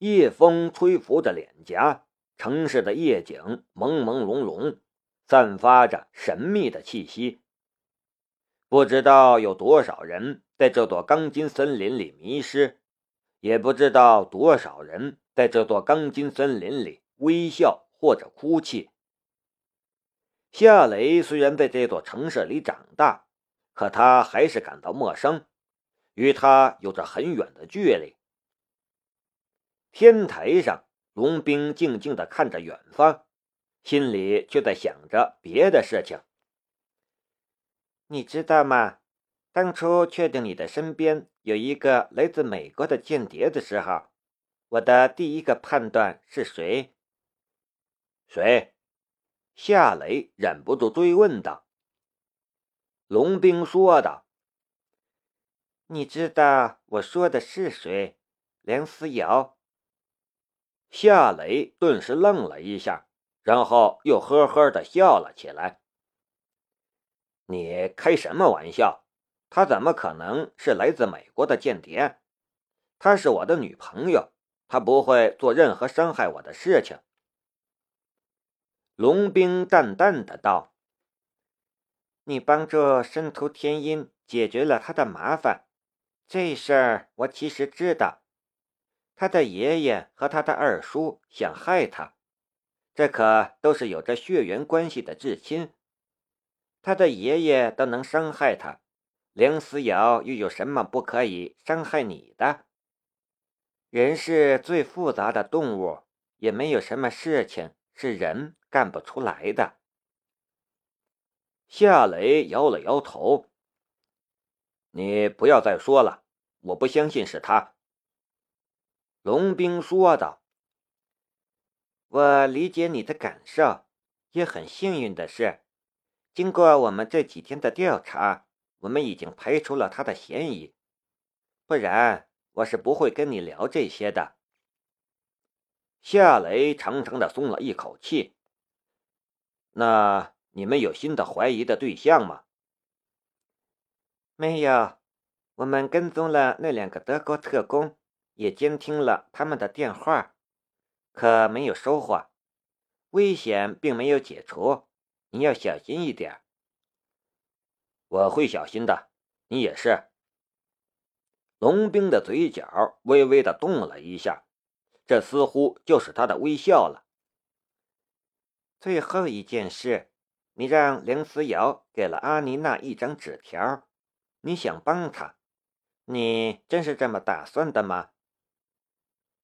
夜风吹拂着脸颊，城市的夜景朦朦胧胧，散发着神秘的气息。不知道有多少人在这座钢筋森林里迷失，也不知道多少人在这座钢筋森林里微笑或者哭泣。夏雷虽然在这座城市里长大，可他还是感到陌生，与他有着很远的距离。天台上，龙兵静静地看着远方，心里却在想着别的事情。你知道吗？当初确定你的身边有一个来自美国的间谍的时候，我的第一个判断是谁？谁？夏雷忍不住追问道。龙兵说道：“你知道我说的是谁？梁思瑶。”夏雷顿时愣了一下，然后又呵呵的笑了起来。“你开什么玩笑？她怎么可能是来自美国的间谍？她是我的女朋友，她不会做任何伤害我的事情。”龙兵淡淡的道：“你帮助申屠天音解决了他的麻烦，这事儿我其实知道。”他的爷爷和他的二叔想害他，这可都是有着血缘关系的至亲。他的爷爷都能伤害他，梁思瑶又有什么不可以伤害你的？人是最复杂的动物，也没有什么事情是人干不出来的。夏雷摇了摇头：“你不要再说了，我不相信是他。”龙兵说道：“我理解你的感受，也很幸运的是，经过我们这几天的调查，我们已经排除了他的嫌疑。不然，我是不会跟你聊这些的。”夏雷长长的松了一口气。那你们有新的怀疑的对象吗？没有，我们跟踪了那两个德国特工。也监听了他们的电话，可没有收获，危险并没有解除，你要小心一点。我会小心的，你也是。龙兵的嘴角微微的动了一下，这似乎就是他的微笑了。最后一件事，你让梁思瑶给了阿妮娜一张纸条，你想帮她，你真是这么打算的吗？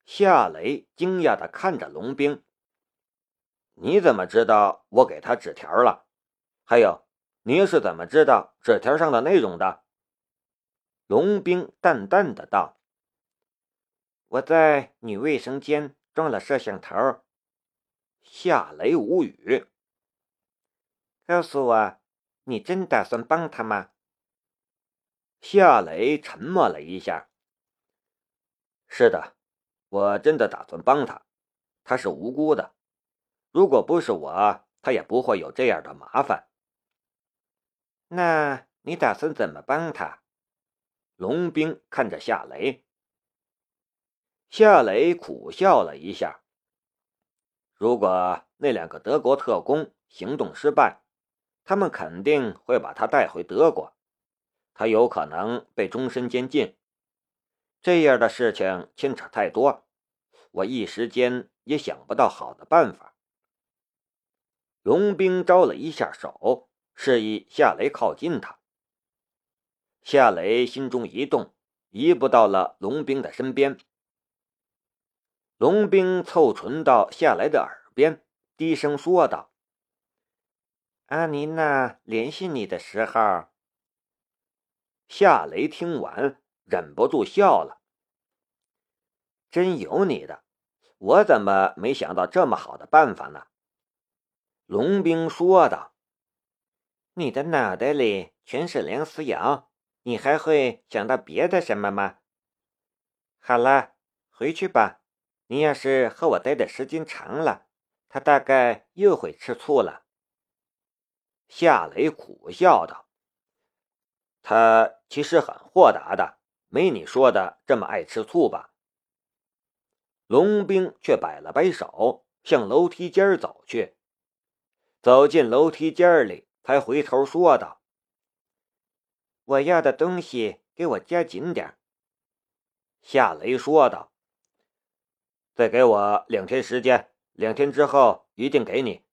夏雷惊讶的看着龙兵：“你怎么知道我给他纸条了？还有，你是怎么知道纸条上的内容的？”龙兵淡淡的道：“我在女卫生间装了摄像头。”夏雷无语：“告诉我，你真打算帮他吗？”夏雷沉默了一下：“是的。”我真的打算帮他，他是无辜的。如果不是我，他也不会有这样的麻烦。那你打算怎么帮他？龙兵看着夏雷，夏雷苦笑了一下。如果那两个德国特工行动失败，他们肯定会把他带回德国，他有可能被终身监禁。这样的事情牵扯太多，我一时间也想不到好的办法。龙兵招了一下手，示意夏雷靠近他。夏雷心中一动，移步到了龙兵的身边。龙兵凑唇到夏雷的耳边，低声说道：“阿妮娜联系你的时候。”夏雷听完。忍不住笑了，真有你的！我怎么没想到这么好的办法呢？龙兵说道：“你的脑袋里全是梁思瑶，你还会想到别的什么吗？”好了，回去吧。你要是和我待的时间长了，他大概又会吃醋了。”夏雷苦笑道：“他其实很豁达的。”没你说的这么爱吃醋吧？龙兵却摆了摆手，向楼梯间走去。走进楼梯间里，才回头说道：“我要的东西给我加紧点。”夏雷说道：“再给我两天时间，两天之后一定给你。”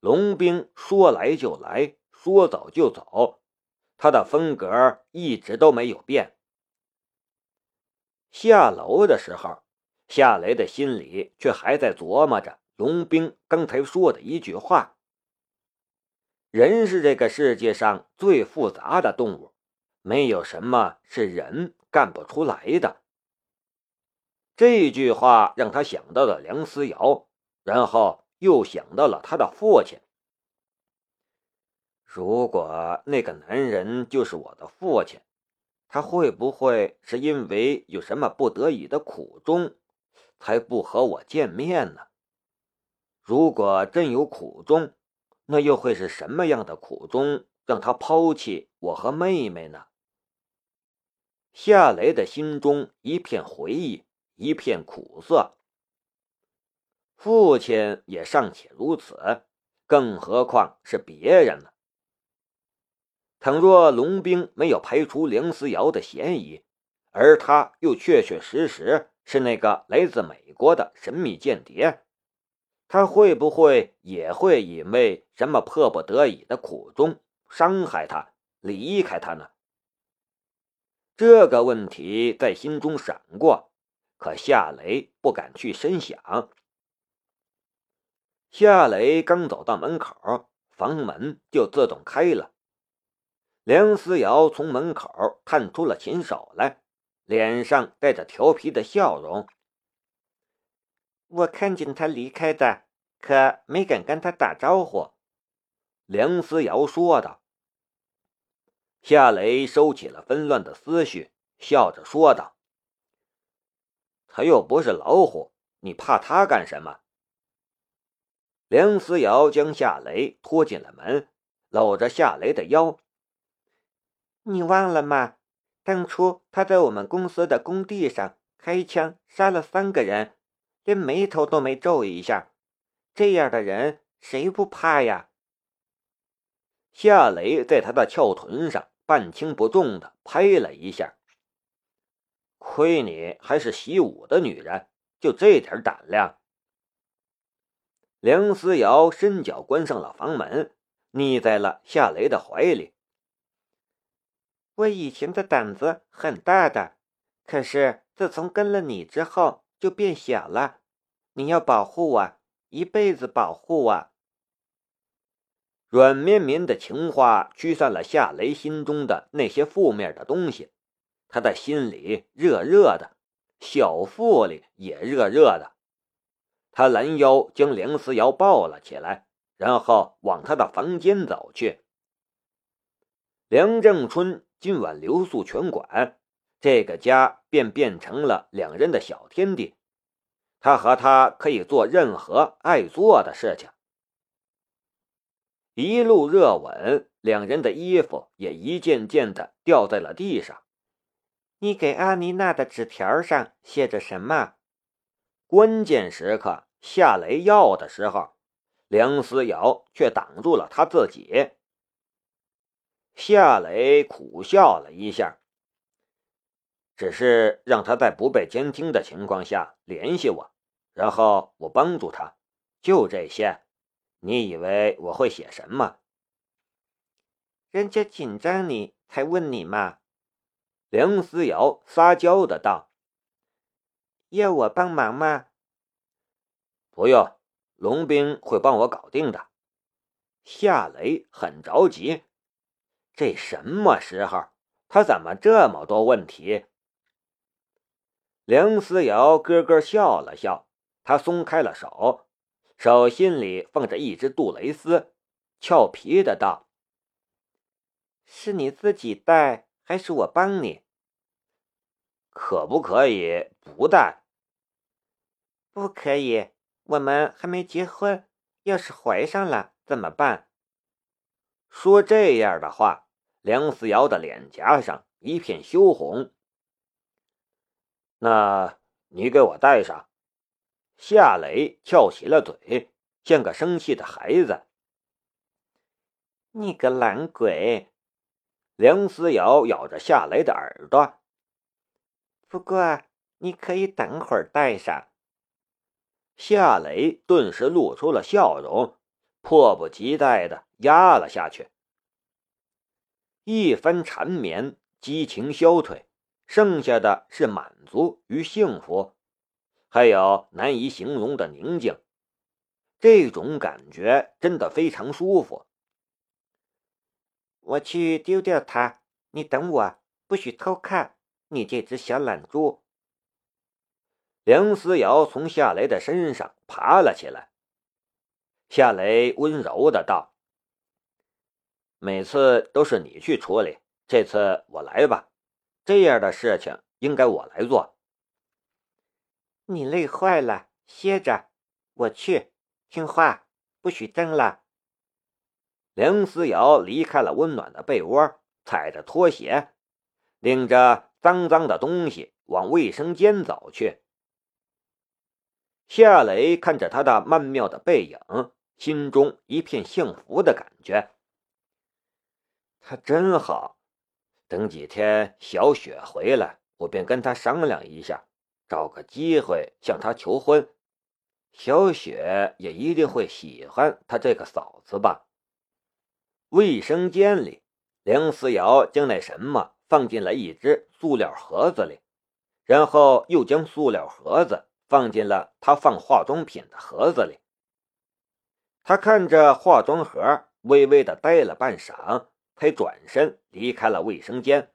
龙兵说来就来，说走就走，他的风格一直都没有变。下楼的时候。夏雷的心里却还在琢磨着龙兵刚才说的一句话：“人是这个世界上最复杂的动物，没有什么是人干不出来的。”这句话让他想到了梁思瑶，然后又想到了他的父亲。如果那个男人就是我的父亲，他会不会是因为有什么不得已的苦衷？才不和我见面呢。如果真有苦衷，那又会是什么样的苦衷，让他抛弃我和妹妹呢？夏雷的心中一片回忆，一片苦涩。父亲也尚且如此，更何况是别人呢？倘若龙兵没有排除梁思瑶的嫌疑，而他又确确实实……是那个来自美国的神秘间谍，他会不会也会因为什么迫不得已的苦衷伤害他、离开他呢？这个问题在心中闪过，可夏雷不敢去深想。夏雷刚走到门口，房门就自动开了，梁思瑶从门口探出了琴手来。脸上带着调皮的笑容。我看见他离开的，可没敢跟他打招呼。梁思瑶说道。夏雷收起了纷乱的思绪，笑着说道：“他又不是老虎，你怕他干什么？”梁思瑶将夏雷拖进了门，搂着夏雷的腰：“你忘了吗？”当初他在我们公司的工地上开枪杀了三个人，连眉头都没皱一下。这样的人谁不怕呀？夏雷在他的翘臀上半轻不重的拍了一下。亏你还是习武的女人，就这点胆量。梁思瑶伸脚关上了房门，腻在了夏雷的怀里。我以前的胆子很大的，可是自从跟了你之后就变小了。你要保护我，一辈子保护我。软绵绵的情话驱散了夏雷心中的那些负面的东西，他的心里热热的，小腹里也热热的。他拦腰将梁思瑶抱了起来，然后往他的房间走去。梁正春。今晚留宿全馆，这个家便变成了两人的小天地。他和他可以做任何爱做的事情。一路热吻，两人的衣服也一件件的掉在了地上。你给阿妮娜的纸条上写着什么？关键时刻，下雷要的时候，梁思瑶却挡住了他自己。夏雷苦笑了一下，只是让他在不被监听的情况下联系我，然后我帮助他，就这些。你以为我会写什么？人家紧张你才问你嘛。梁思瑶撒娇的道：“要我帮忙吗？”不用，龙兵会帮我搞定的。夏雷很着急。这什么时候？他怎么这么多问题？梁思瑶咯咯笑了笑，他松开了手，手心里放着一只杜蕾斯，俏皮的道：“是你自己戴，还是我帮你？可不可以不戴？不可以，我们还没结婚，要是怀上了怎么办？说这样的话。”梁思瑶的脸颊上一片羞红。那你给我戴上。夏雷翘起了嘴，像个生气的孩子。你个懒鬼！梁思瑶咬着夏雷的耳朵。不过你可以等会儿戴上。夏雷顿时露出了笑容，迫不及待的压了下去。一番缠绵，激情消退，剩下的是满足与幸福。还有难以形容的宁静，这种感觉真的非常舒服。我去丢掉它，你等我，不许偷看，你这只小懒猪。梁思瑶从夏雷的身上爬了起来。夏雷温柔的道：“每次都是你去处理，这次我来吧。这样的事情应该我来做。”你累坏了，歇着。我去，听话，不许争了。梁思瑶离开了温暖的被窝，踩着拖鞋，拎着脏脏的东西往卫生间走去。夏雷看着他的曼妙的背影，心中一片幸福的感觉。他真好。等几天小雪回来，我便跟他商量一下。找个机会向她求婚，小雪也一定会喜欢他这个嫂子吧。卫生间里，梁思瑶将那什么放进了一只塑料盒子里，然后又将塑料盒子放进了她放化妆品的盒子里。他看着化妆盒，微微的呆了半晌，才转身离开了卫生间。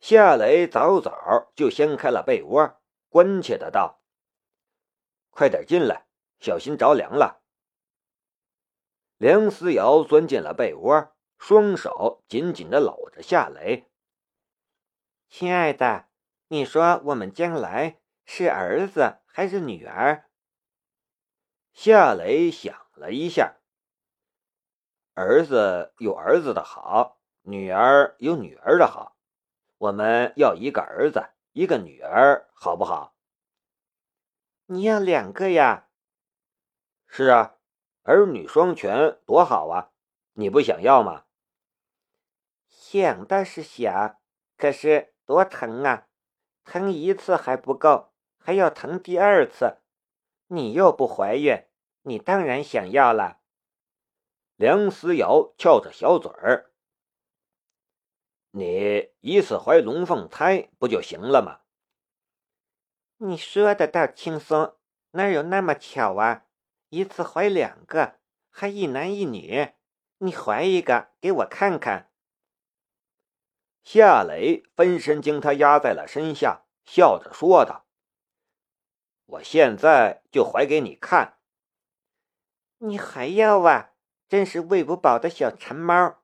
夏雷早早就掀开了被窝，关切的道：“快点进来，小心着凉了。”梁思瑶钻进了被窝，双手紧紧的搂着夏雷。“亲爱的，你说我们将来是儿子还是女儿？”夏雷想了一下：“儿子有儿子的好，女儿有女儿的好。”我们要一个儿子，一个女儿，好不好？你要两个呀？是啊，儿女双全多好啊！你不想要吗？想倒是想，可是多疼啊！疼一次还不够，还要疼第二次。你又不怀孕，你当然想要了。梁思瑶翘着小嘴儿。你一次怀龙凤胎不就行了吗？你说的倒轻松，哪有那么巧啊？一次怀两个，还一男一女，你怀一个给我看看。夏雷分身将他压在了身下，笑着说道：“我现在就怀给你看。”你还要啊？真是喂不饱的小馋猫。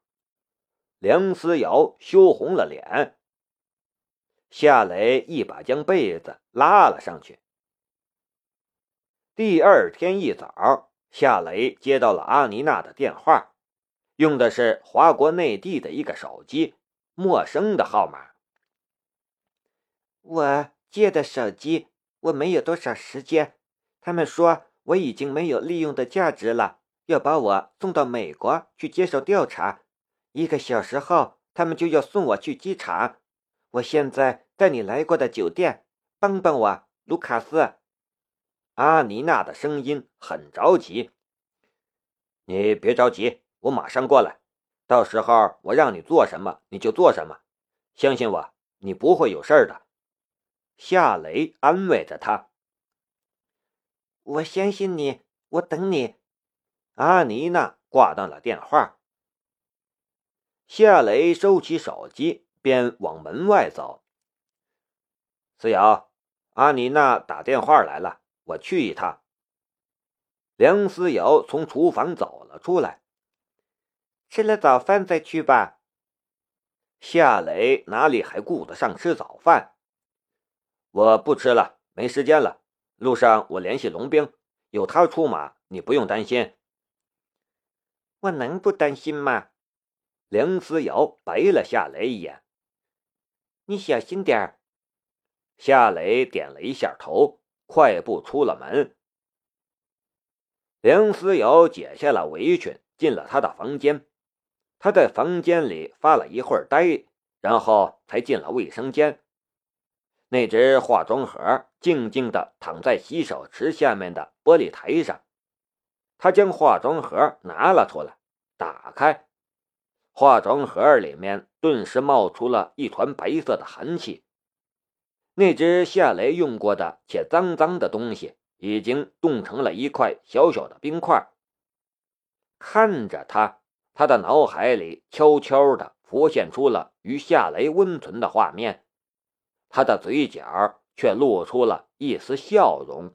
梁思瑶羞红了脸，夏雷一把将被子拉了上去。第二天一早，夏雷接到了阿妮娜的电话，用的是华国内地的一个手机，陌生的号码。我借的手机，我没有多少时间。他们说我已经没有利用的价值了，要把我送到美国去接受调查。一个小时后，他们就要送我去机场。我现在在你来过的酒店，帮帮我，卢卡斯。阿妮娜的声音很着急。你别着急，我马上过来。到时候我让你做什么，你就做什么。相信我，你不会有事的。夏雷安慰着他。我相信你，我等你。阿妮娜挂断了电话。夏雷收起手机，便往门外走。思瑶，阿妮娜打电话来了，我去一趟。梁思瑶从厨房走了出来。吃了早饭再去吧。夏雷哪里还顾得上吃早饭？我不吃了，没时间了。路上我联系龙兵，有他出马，你不用担心。我能不担心吗？梁思瑶白了夏雷一眼：“你小心点儿。”夏雷点了一下头，快步出了门。梁思瑶解下了围裙，进了他的房间。他在房间里发了一会儿呆，然后才进了卫生间。那只化妆盒静静地躺在洗手池下面的玻璃台上。他将化妆盒拿了出来，打开，化妆盒里面顿时冒出了一团白色的寒气。那只夏雷用过的且脏脏的东西。已经冻成了一块小小的冰块。看着他，他的脑海里悄悄地浮现出了与夏雷温存的画面，他的嘴角却露出了一丝笑容。